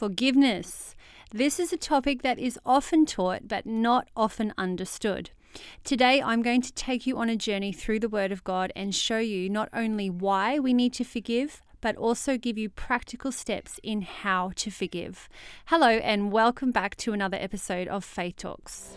Forgiveness. This is a topic that is often taught but not often understood. Today, I'm going to take you on a journey through the Word of God and show you not only why we need to forgive, but also give you practical steps in how to forgive. Hello, and welcome back to another episode of Faith Talks.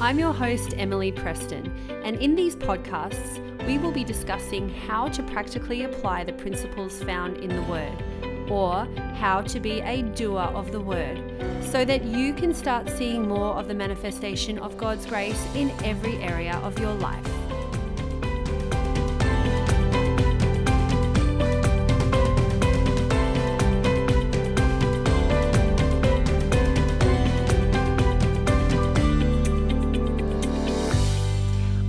I'm your host, Emily Preston, and in these podcasts, we will be discussing how to practically apply the principles found in the Word or how to be a doer of the word, so that you can start seeing more of the manifestation of God's grace in every area of your life.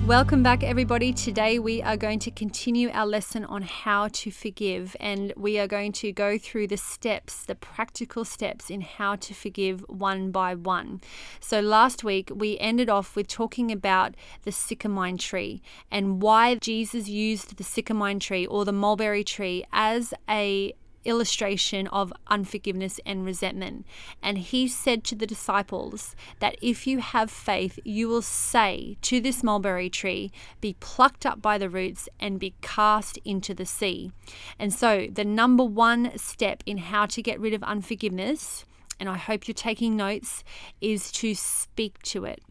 Welcome back, everybody. Today we are going to continue our lesson on how to forgive, and we are going to go through the steps, the practical steps in how to forgive one by one. So, last week we ended off with talking about the sycamore tree and why Jesus used the sycamore tree or the mulberry tree as a illustration of unforgiveness and resentment. And he said to the disciples that if you have faith, you will say to this mulberry tree, Be plucked up by the roots and be cast into the sea. And so, the number one step in how to get rid of unforgiveness, and I hope you're taking notes, is to speak to it.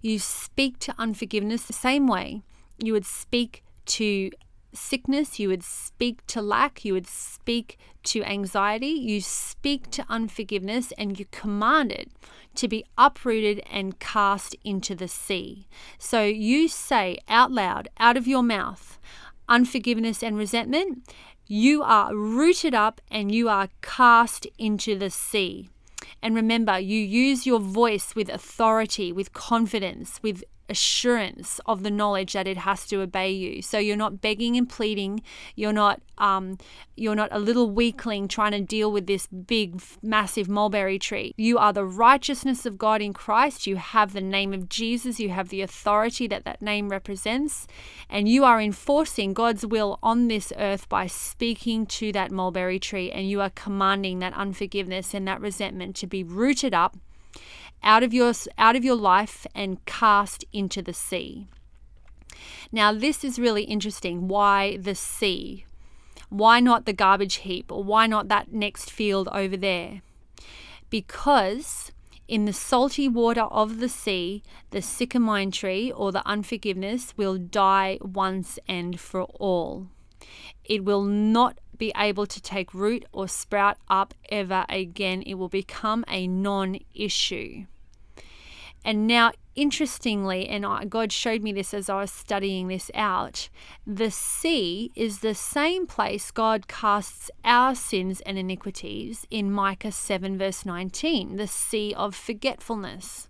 You speak to unforgiveness the same way you would speak to sickness, you would speak to lack, you would speak to anxiety, you speak to unforgiveness, and you command it to be uprooted and cast into the sea. So you say out loud, out of your mouth, unforgiveness and resentment, you are rooted up and you are cast into the sea. And remember, you use your voice with authority, with confidence, with assurance of the knowledge that it has to obey you. So you're not begging and pleading. You're not um, you're not a little weakling trying to deal with this big, massive mulberry tree. You are the righteousness of God in Christ. You have the name of Jesus. You have the authority that that name represents, and you are enforcing God's will on this earth by speaking to that mulberry tree, and you are commanding that unforgiveness and that resentment to be rooted up out of your out of your life and cast into the sea. Now this is really interesting. Why the sea? Why not the garbage heap or why not that next field over there? Because in the salty water of the sea, the sycamore tree or the unforgiveness will die once and for all. It will not be able to take root or sprout up ever again. It will become a non issue. And now, interestingly, and God showed me this as I was studying this out, the sea is the same place God casts our sins and iniquities in Micah 7, verse 19, the sea of forgetfulness.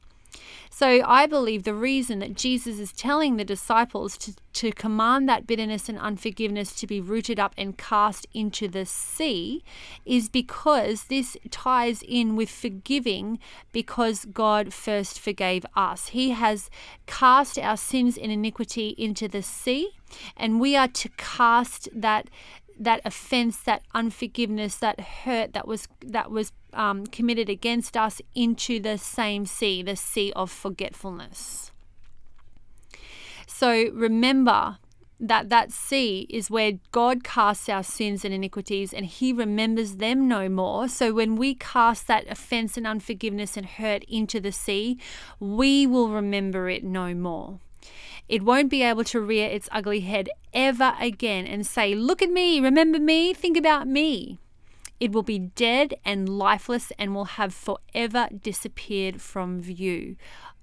So I believe the reason that Jesus is telling the disciples to, to command that bitterness and unforgiveness to be rooted up and cast into the sea is because this ties in with forgiving because God first forgave us. He has cast our sins and iniquity into the sea, and we are to cast that that offense, that unforgiveness, that hurt that was that was um, committed against us into the same sea, the sea of forgetfulness. So remember that that sea is where God casts our sins and iniquities and he remembers them no more. So when we cast that offense and unforgiveness and hurt into the sea, we will remember it no more. It won't be able to rear its ugly head ever again and say, Look at me, remember me, think about me. It will be dead and lifeless and will have forever disappeared from view.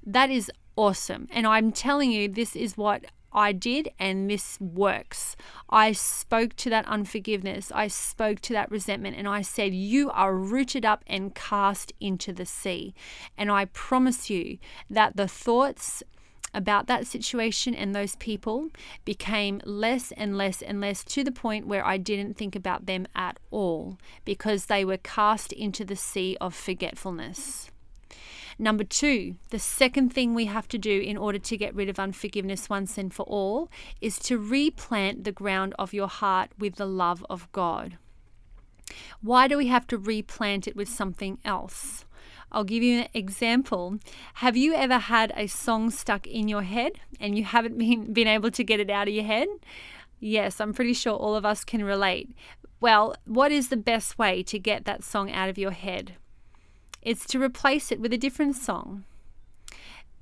That is awesome. And I'm telling you, this is what I did, and this works. I spoke to that unforgiveness, I spoke to that resentment, and I said, You are rooted up and cast into the sea. And I promise you that the thoughts about that situation and those people became less and less and less to the point where I didn't think about them at all because they were cast into the sea of forgetfulness. Number two, the second thing we have to do in order to get rid of unforgiveness once and for all is to replant the ground of your heart with the love of God. Why do we have to replant it with something else? I'll give you an example. Have you ever had a song stuck in your head and you haven't been, been able to get it out of your head? Yes, I'm pretty sure all of us can relate. Well, what is the best way to get that song out of your head? It's to replace it with a different song.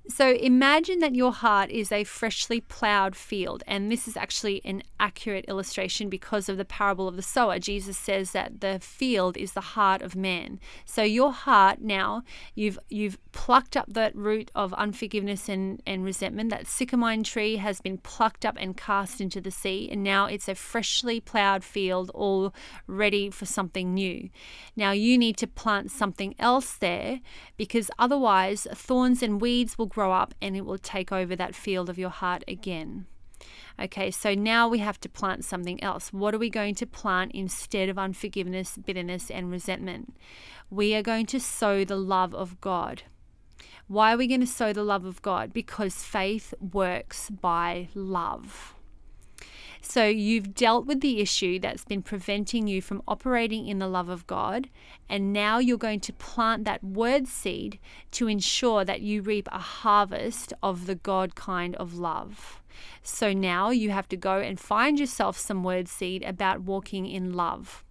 So imagine that your heart is a freshly plowed field, and this is actually an accurate illustration because of the parable of the sower. Jesus says that the field is the heart of man. So your heart now, you've you've plucked up that root of unforgiveness and, and resentment. That sycamine tree has been plucked up and cast into the sea, and now it's a freshly plowed field, all ready for something new. Now you need to plant something else there because otherwise thorns and weeds will grow up and it will take over that field of your heart again. Okay, so now we have to plant something else. What are we going to plant instead of unforgiveness, bitterness, and resentment? We are going to sow the love of God. Why are we going to sow the love of God? Because faith works by love. So you've dealt with the issue that's been preventing you from operating in the love of God, and now you're going to plant that word seed to ensure that you reap a harvest of the God kind of love. So now you have to go and find yourself some word seed about walking in love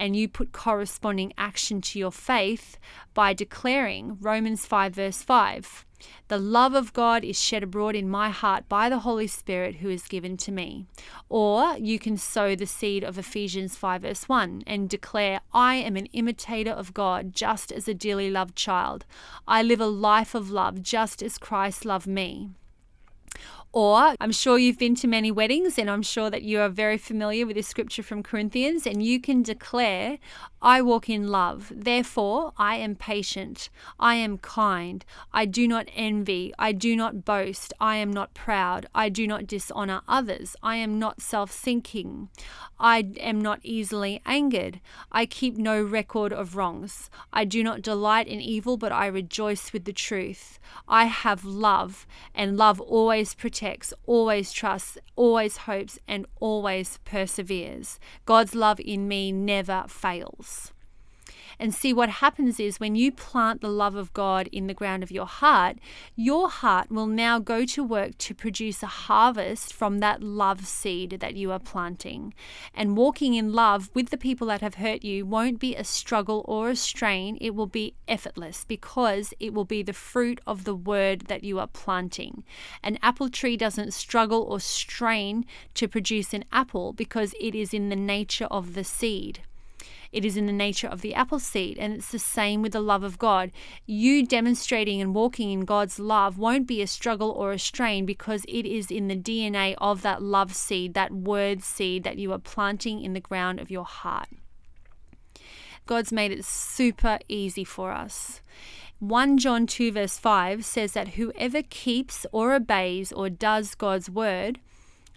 and you put corresponding action to your faith by declaring Romans 5, verse 5. The love of God is shed abroad in my heart by the Holy Spirit who is given to me. Or you can sow the seed of Ephesians 5, verse 1 and declare, I am an imitator of God, just as a dearly loved child. I live a life of love, just as Christ loved me. Or I'm sure you've been to many weddings, and I'm sure that you are very familiar with this scripture from Corinthians, and you can declare, I walk in love. Therefore, I am patient. I am kind. I do not envy. I do not boast. I am not proud. I do not dishonor others. I am not self seeking. I am not easily angered. I keep no record of wrongs. I do not delight in evil, but I rejoice with the truth. I have love, and love always protects, always trusts, always hopes, and always perseveres. God's love in me never fails. And see what happens is when you plant the love of God in the ground of your heart, your heart will now go to work to produce a harvest from that love seed that you are planting. And walking in love with the people that have hurt you won't be a struggle or a strain, it will be effortless because it will be the fruit of the word that you are planting. An apple tree doesn't struggle or strain to produce an apple because it is in the nature of the seed. It is in the nature of the apple seed, and it's the same with the love of God. You demonstrating and walking in God's love won't be a struggle or a strain because it is in the DNA of that love seed, that word seed that you are planting in the ground of your heart. God's made it super easy for us. 1 John 2, verse 5 says that whoever keeps or obeys or does God's word,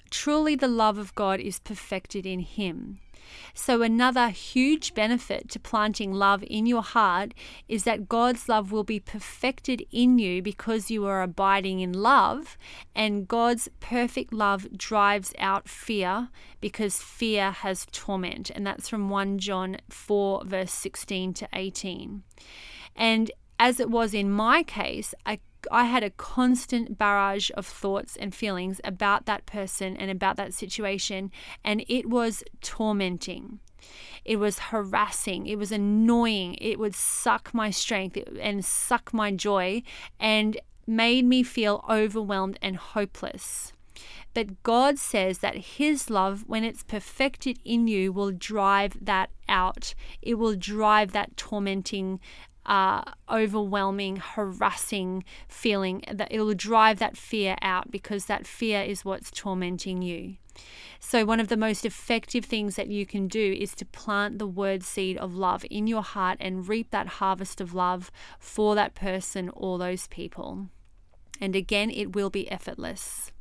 truly the love of God is perfected in him. So, another huge benefit to planting love in your heart is that God's love will be perfected in you because you are abiding in love, and God's perfect love drives out fear because fear has torment. And that's from 1 John 4, verse 16 to 18. And as it was in my case, I I had a constant barrage of thoughts and feelings about that person and about that situation, and it was tormenting. It was harassing. It was annoying. It would suck my strength and suck my joy and made me feel overwhelmed and hopeless. But God says that His love, when it's perfected in you, will drive that out. It will drive that tormenting uh, overwhelming, harassing feeling that it'll drive that fear out because that fear is what's tormenting you. So, one of the most effective things that you can do is to plant the word seed of love in your heart and reap that harvest of love for that person or those people. And again, it will be effortless.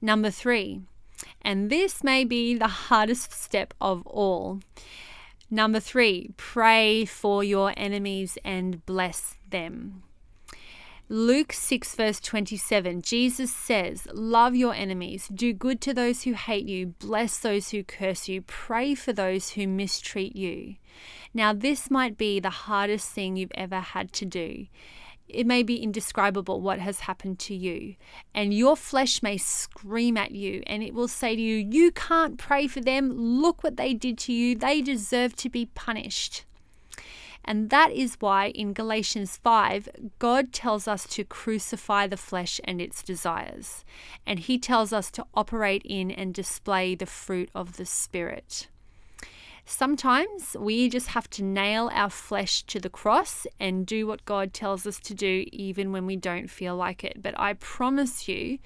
Number three, and this may be the hardest step of all Number three, pray for your enemies and bless them. Luke 6, verse 27, Jesus says, Love your enemies, do good to those who hate you, bless those who curse you, pray for those who mistreat you. Now, this might be the hardest thing you've ever had to do. It may be indescribable what has happened to you, and your flesh may scream at you, and it will say to you, You can't pray for them. Look what they did to you. They deserve to be punished. And that is why in Galatians 5, God tells us to crucify the flesh and its desires. And He tells us to operate in and display the fruit of the Spirit. Sometimes we just have to nail our flesh to the cross and do what God tells us to do, even when we don't feel like it. But I promise you,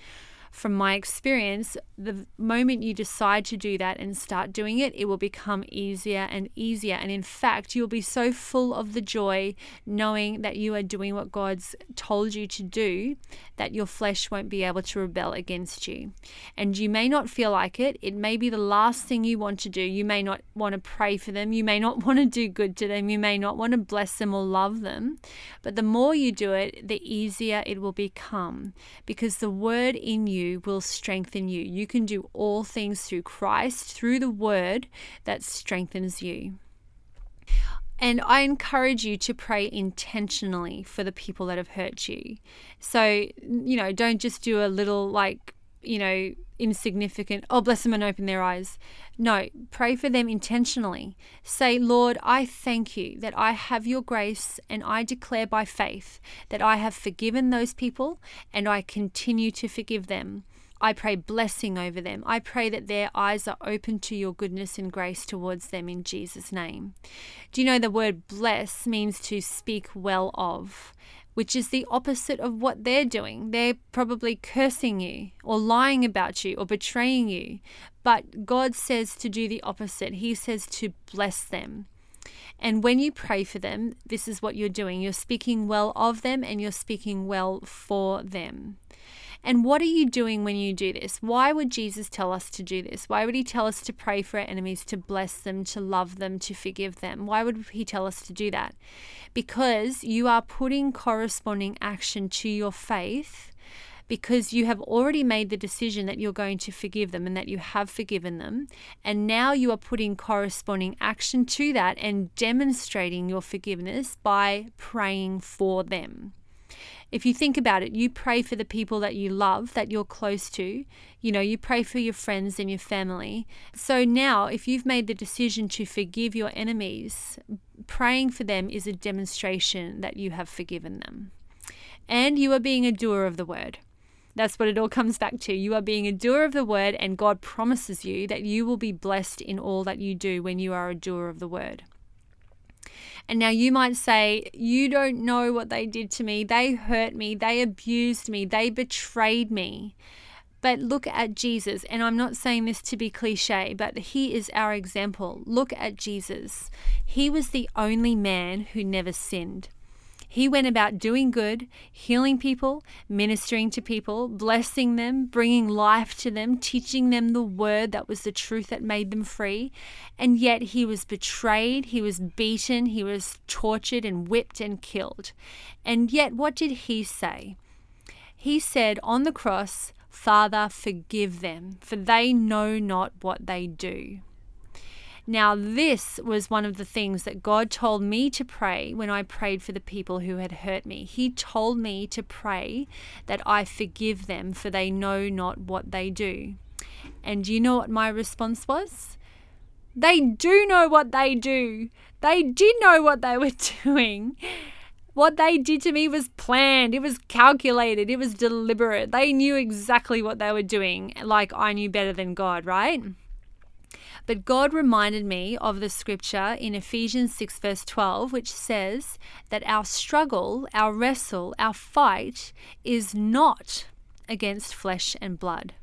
from my experience, the moment you decide to do that and start doing it, it will become easier and easier. And in fact, you'll be so full of the joy knowing that you are doing what God's told you to do that your flesh won't be able to rebel against you. And you may not feel like it. It may be the last thing you want to do. You may not want to pray for them. You may not want to do good to them. You may not want to bless them or love them. But the more you do it, the easier it will become because the word in you will strengthen you. You can do all things through Christ, through the word that strengthens you. And I encourage you to pray intentionally for the people that have hurt you. So, you know, don't just do a little like, you know, insignificant, oh, bless them and open their eyes. No, pray for them intentionally. Say, Lord, I thank you that I have your grace and I declare by faith that I have forgiven those people and I continue to forgive them. I pray blessing over them. I pray that their eyes are open to your goodness and grace towards them in Jesus' name. Do you know the word bless means to speak well of? Which is the opposite of what they're doing. They're probably cursing you or lying about you or betraying you. But God says to do the opposite. He says to bless them. And when you pray for them, this is what you're doing. You're speaking well of them and you're speaking well for them. And what are you doing when you do this? Why would Jesus tell us to do this? Why would he tell us to pray for our enemies, to bless them, to love them, to forgive them? Why would he tell us to do that? Because you are putting corresponding action to your faith because you have already made the decision that you're going to forgive them and that you have forgiven them. And now you are putting corresponding action to that and demonstrating your forgiveness by praying for them. If you think about it, you pray for the people that you love, that you're close to. You know, you pray for your friends and your family. So now, if you've made the decision to forgive your enemies, praying for them is a demonstration that you have forgiven them. And you are being a doer of the word. That's what it all comes back to. You are being a doer of the word, and God promises you that you will be blessed in all that you do when you are a doer of the word. And now you might say, You don't know what they did to me. They hurt me. They abused me. They betrayed me. But look at Jesus. And I'm not saying this to be cliche, but he is our example. Look at Jesus. He was the only man who never sinned. He went about doing good, healing people, ministering to people, blessing them, bringing life to them, teaching them the word that was the truth that made them free. And yet he was betrayed, he was beaten, he was tortured and whipped and killed. And yet, what did he say? He said on the cross, Father, forgive them, for they know not what they do. Now, this was one of the things that God told me to pray when I prayed for the people who had hurt me. He told me to pray that I forgive them, for they know not what they do. And do you know what my response was? They do know what they do. They did know what they were doing. What they did to me was planned, it was calculated, it was deliberate. They knew exactly what they were doing, like I knew better than God, right? But God reminded me of the scripture in Ephesians 6, verse 12, which says that our struggle, our wrestle, our fight is not against flesh and blood,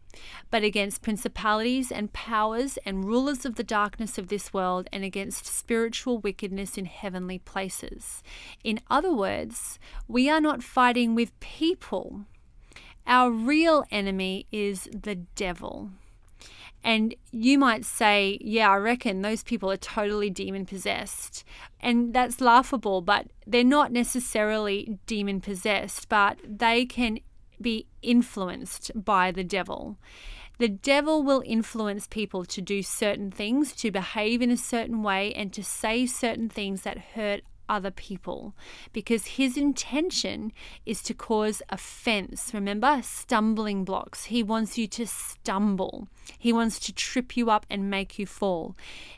but against principalities and powers and rulers of the darkness of this world and against spiritual wickedness in heavenly places. In other words, we are not fighting with people. Our real enemy is the devil. And you might say, Yeah, I reckon those people are totally demon possessed. And that's laughable, but they're not necessarily demon possessed, but they can be influenced by the devil. The devil will influence people to do certain things, to behave in a certain way, and to say certain things that hurt other people because his intention is to cause offense. Remember, stumbling blocks. He wants you to stumble, he wants to trip you up and make you fall.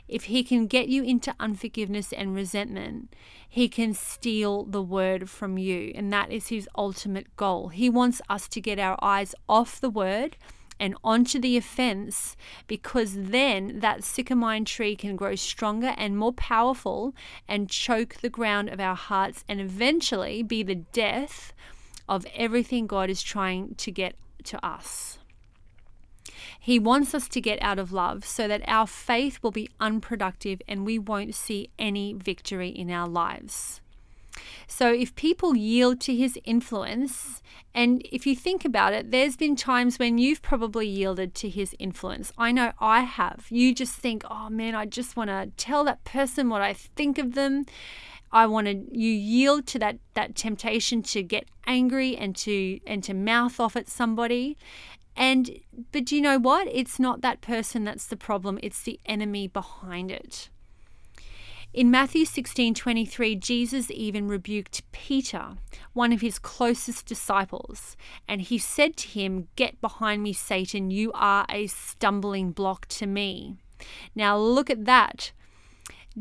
If he can get you into unforgiveness and resentment, he can steal the word from you. And that is his ultimate goal. He wants us to get our eyes off the word and onto the offense because then that sycamine tree can grow stronger and more powerful and choke the ground of our hearts and eventually be the death of everything God is trying to get to us. He wants us to get out of love so that our faith will be unproductive and we won't see any victory in our lives. So, if people yield to his influence, and if you think about it, there's been times when you've probably yielded to his influence. I know I have. You just think, oh man, I just want to tell that person what I think of them. I want to you yield to that that temptation to get angry and to and to mouth off at somebody. And but you know what? It's not that person that's the problem, it's the enemy behind it. In Matthew 16:23, Jesus even rebuked Peter, one of his closest disciples, and he said to him, "Get behind me, Satan, you are a stumbling block to me." Now look at that.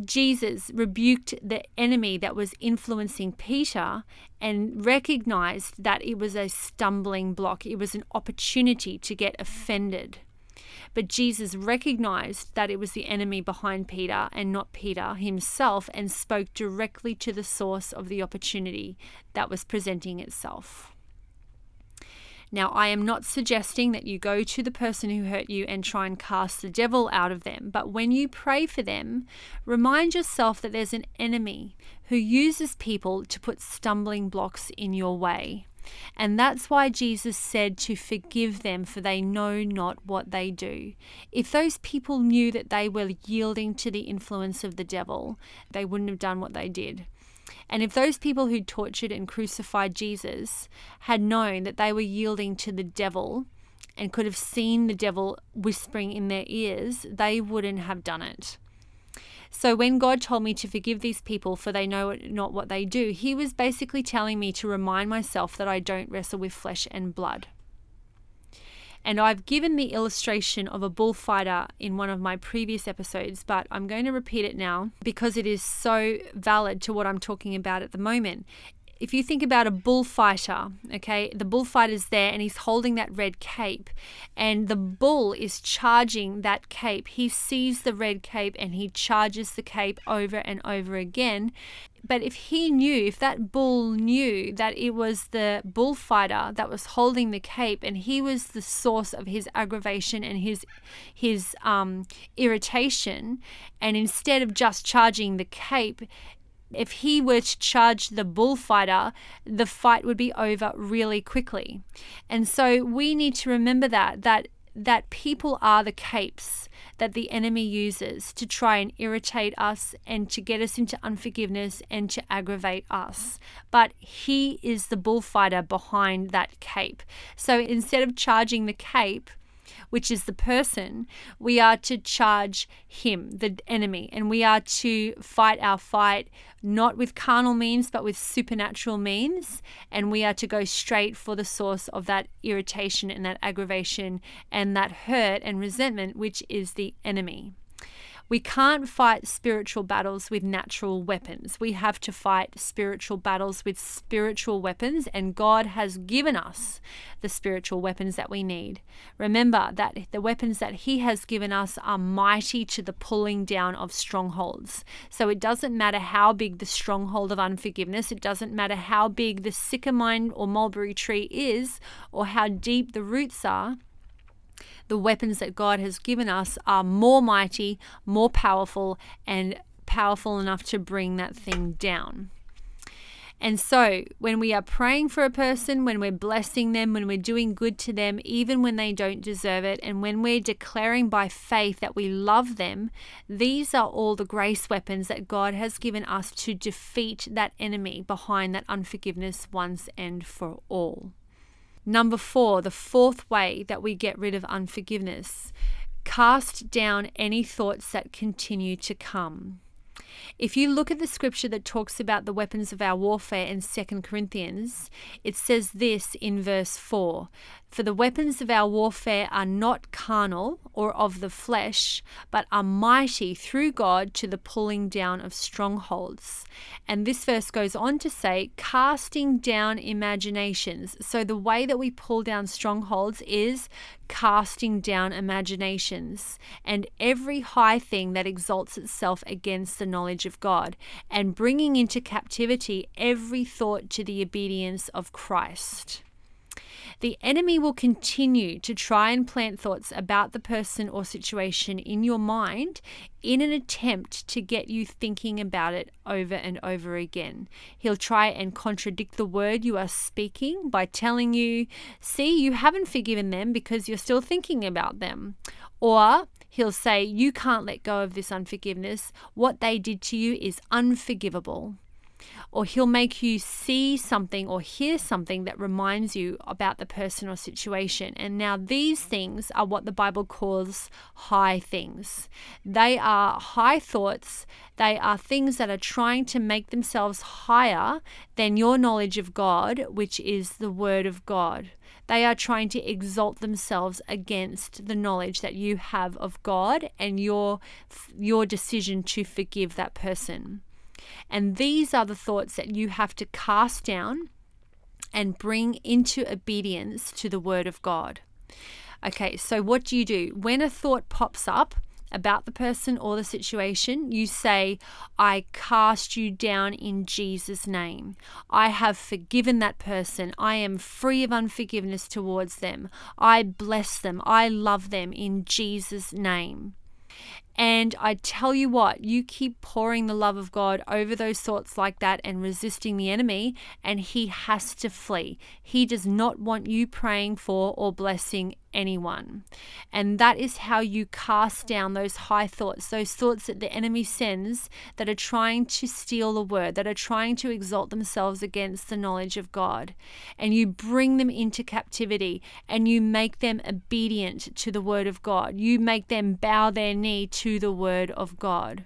Jesus rebuked the enemy that was influencing Peter and recognized that it was a stumbling block. It was an opportunity to get offended. But Jesus recognized that it was the enemy behind Peter and not Peter himself and spoke directly to the source of the opportunity that was presenting itself. Now, I am not suggesting that you go to the person who hurt you and try and cast the devil out of them, but when you pray for them, remind yourself that there's an enemy who uses people to put stumbling blocks in your way. And that's why Jesus said to forgive them, for they know not what they do. If those people knew that they were yielding to the influence of the devil, they wouldn't have done what they did. And if those people who tortured and crucified Jesus had known that they were yielding to the devil and could have seen the devil whispering in their ears, they wouldn't have done it. So when God told me to forgive these people for they know not what they do, he was basically telling me to remind myself that I don't wrestle with flesh and blood. And I've given the illustration of a bullfighter in one of my previous episodes, but I'm going to repeat it now because it is so valid to what I'm talking about at the moment if you think about a bullfighter, okay, the bullfighter's there and he's holding that red cape, and the bull is charging that cape. He sees the red cape and he charges the cape over and over again. But if he knew, if that bull knew that it was the bullfighter that was holding the cape and he was the source of his aggravation and his his um, irritation, and instead of just charging the cape, if he were to charge the bullfighter, the fight would be over really quickly. And so we need to remember that that that people are the capes that the enemy uses to try and irritate us and to get us into unforgiveness and to aggravate us. But he is the bullfighter behind that cape. So instead of charging the cape, which is the person, we are to charge him, the enemy, and we are to fight our fight not with carnal means but with supernatural means. And we are to go straight for the source of that irritation and that aggravation and that hurt and resentment, which is the enemy. We can't fight spiritual battles with natural weapons. We have to fight spiritual battles with spiritual weapons, and God has given us the spiritual weapons that we need. Remember that the weapons that He has given us are mighty to the pulling down of strongholds. So it doesn't matter how big the stronghold of unforgiveness, it doesn't matter how big the sycamine or mulberry tree is, or how deep the roots are the weapons that God has given us are more mighty, more powerful, and powerful enough to bring that thing down. And so, when we are praying for a person, when we're blessing them, when we're doing good to them, even when they don't deserve it, and when we're declaring by faith that we love them, these are all the grace weapons that God has given us to defeat that enemy behind that unforgiveness once and for all. Number four, the fourth way that we get rid of unforgiveness cast down any thoughts that continue to come. If you look at the scripture that talks about the weapons of our warfare in 2 Corinthians, it says this in verse 4 For the weapons of our warfare are not carnal or of the flesh, but are mighty through God to the pulling down of strongholds. And this verse goes on to say, casting down imaginations. So the way that we pull down strongholds is casting down imaginations and every high thing that exalts itself against the knowledge of God, and bringing into captivity every thought to the obedience of Christ. The enemy will continue to try and plant thoughts about the person or situation in your mind in an attempt to get you thinking about it over and over again. He'll try and contradict the word you are speaking by telling you, see, you haven't forgiven them because you're still thinking about them. Or he'll say, you can't let go of this unforgiveness. What they did to you is unforgivable or he'll make you see something or hear something that reminds you about the person or situation. And now these things are what the Bible calls high things. They are high thoughts, they are things that are trying to make themselves higher than your knowledge of God, which is the Word of God. They are trying to exalt themselves against the knowledge that you have of God and your your decision to forgive that person. And these are the thoughts that you have to cast down and bring into obedience to the Word of God. Okay, so what do you do? When a thought pops up, about the person or the situation, you say, I cast you down in Jesus' name. I have forgiven that person. I am free of unforgiveness towards them. I bless them. I love them in Jesus' name. And I tell you what, you keep pouring the love of God over those thoughts like that and resisting the enemy, and he has to flee. He does not want you praying for or blessing anyone. And that is how you cast down those high thoughts, those thoughts that the enemy sends that are trying to steal the word, that are trying to exalt themselves against the knowledge of God. And you bring them into captivity and you make them obedient to the word of God. You make them bow their knee to the word of God.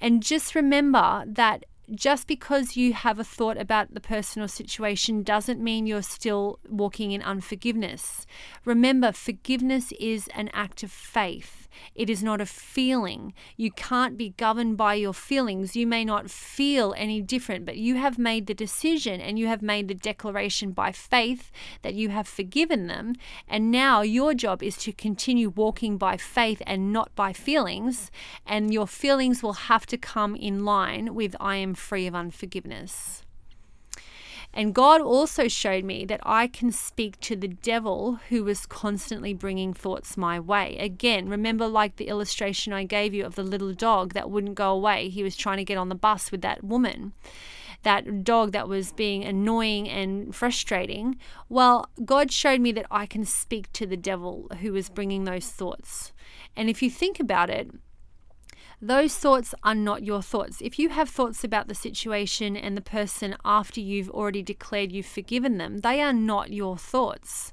And just remember that just because you have a thought about the personal situation doesn't mean you're still walking in unforgiveness. Remember, forgiveness is an act of faith. It is not a feeling. You can't be governed by your feelings. You may not feel any different, but you have made the decision and you have made the declaration by faith that you have forgiven them. And now your job is to continue walking by faith and not by feelings. And your feelings will have to come in line with I am free of unforgiveness. And God also showed me that I can speak to the devil who was constantly bringing thoughts my way. Again, remember, like the illustration I gave you of the little dog that wouldn't go away? He was trying to get on the bus with that woman that dog that was being annoying and frustrating. Well, God showed me that I can speak to the devil who was bringing those thoughts. And if you think about it, those thoughts are not your thoughts. If you have thoughts about the situation and the person after you've already declared you've forgiven them, they are not your thoughts.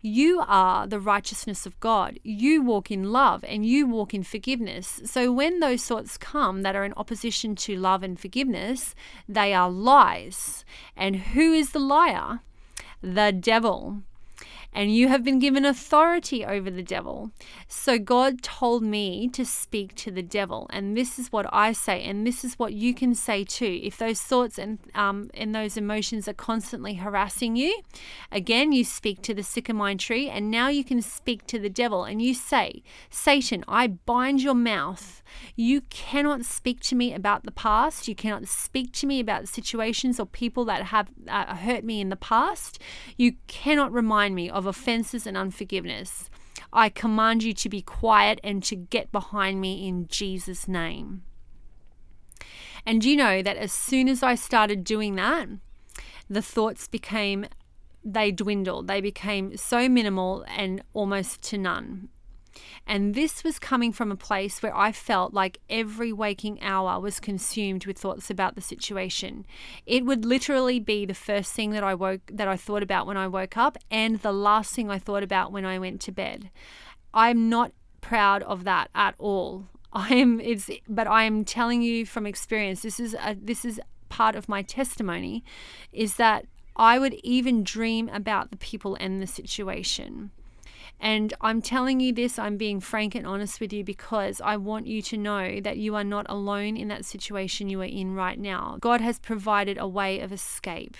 You are the righteousness of God. You walk in love and you walk in forgiveness. So when those thoughts come that are in opposition to love and forgiveness, they are lies. And who is the liar? The devil and you have been given authority over the devil. So God told me to speak to the devil, and this is what I say, and this is what you can say too. If those thoughts and um, and those emotions are constantly harassing you, again you speak to the sycamore tree, and now you can speak to the devil, and you say, Satan, I bind your mouth. You cannot speak to me about the past. You cannot speak to me about situations or people that have uh, hurt me in the past. You cannot remind me of offenses and unforgiveness. I command you to be quiet and to get behind me in Jesus' name. And you know that as soon as I started doing that, the thoughts became, they dwindled. They became so minimal and almost to none. And this was coming from a place where I felt like every waking hour was consumed with thoughts about the situation. It would literally be the first thing that I woke that I thought about when I woke up and the last thing I thought about when I went to bed. I'm not proud of that at all. I am it's but I am telling you from experience this is a, this is part of my testimony is that I would even dream about the people and the situation. And I'm telling you this, I'm being frank and honest with you because I want you to know that you are not alone in that situation you are in right now. God has provided a way of escape.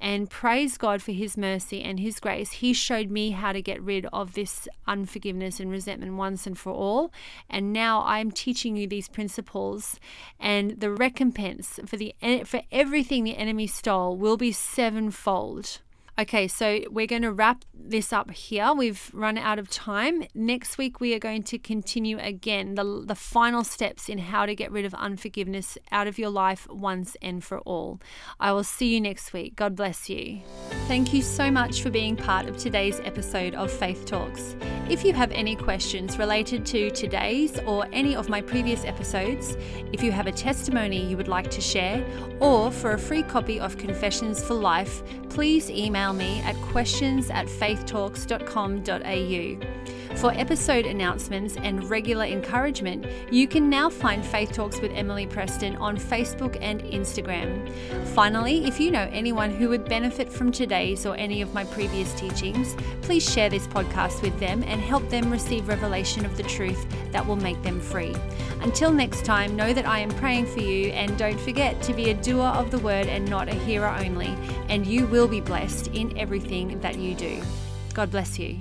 And praise God for His mercy and His grace. He showed me how to get rid of this unforgiveness and resentment once and for all. And now I'm teaching you these principles, and the recompense for the for everything the enemy stole will be sevenfold. Okay, so we're going to wrap this up here. We've run out of time. Next week, we are going to continue again the, the final steps in how to get rid of unforgiveness out of your life once and for all. I will see you next week. God bless you. Thank you so much for being part of today's episode of Faith Talks. If you have any questions related to today's or any of my previous episodes, if you have a testimony you would like to share, or for a free copy of Confessions for Life, please email me at questions at faithtalks.com.au. For episode announcements and regular encouragement, you can now find Faith Talks with Emily Preston on Facebook and Instagram. Finally, if you know anyone who would benefit from today's or any of my previous teachings, please share this podcast with them and help them receive revelation of the truth that will make them free. Until next time, know that I am praying for you and don't forget to be a doer of the word and not a hearer only, and you will be blessed in everything that you do. God bless you.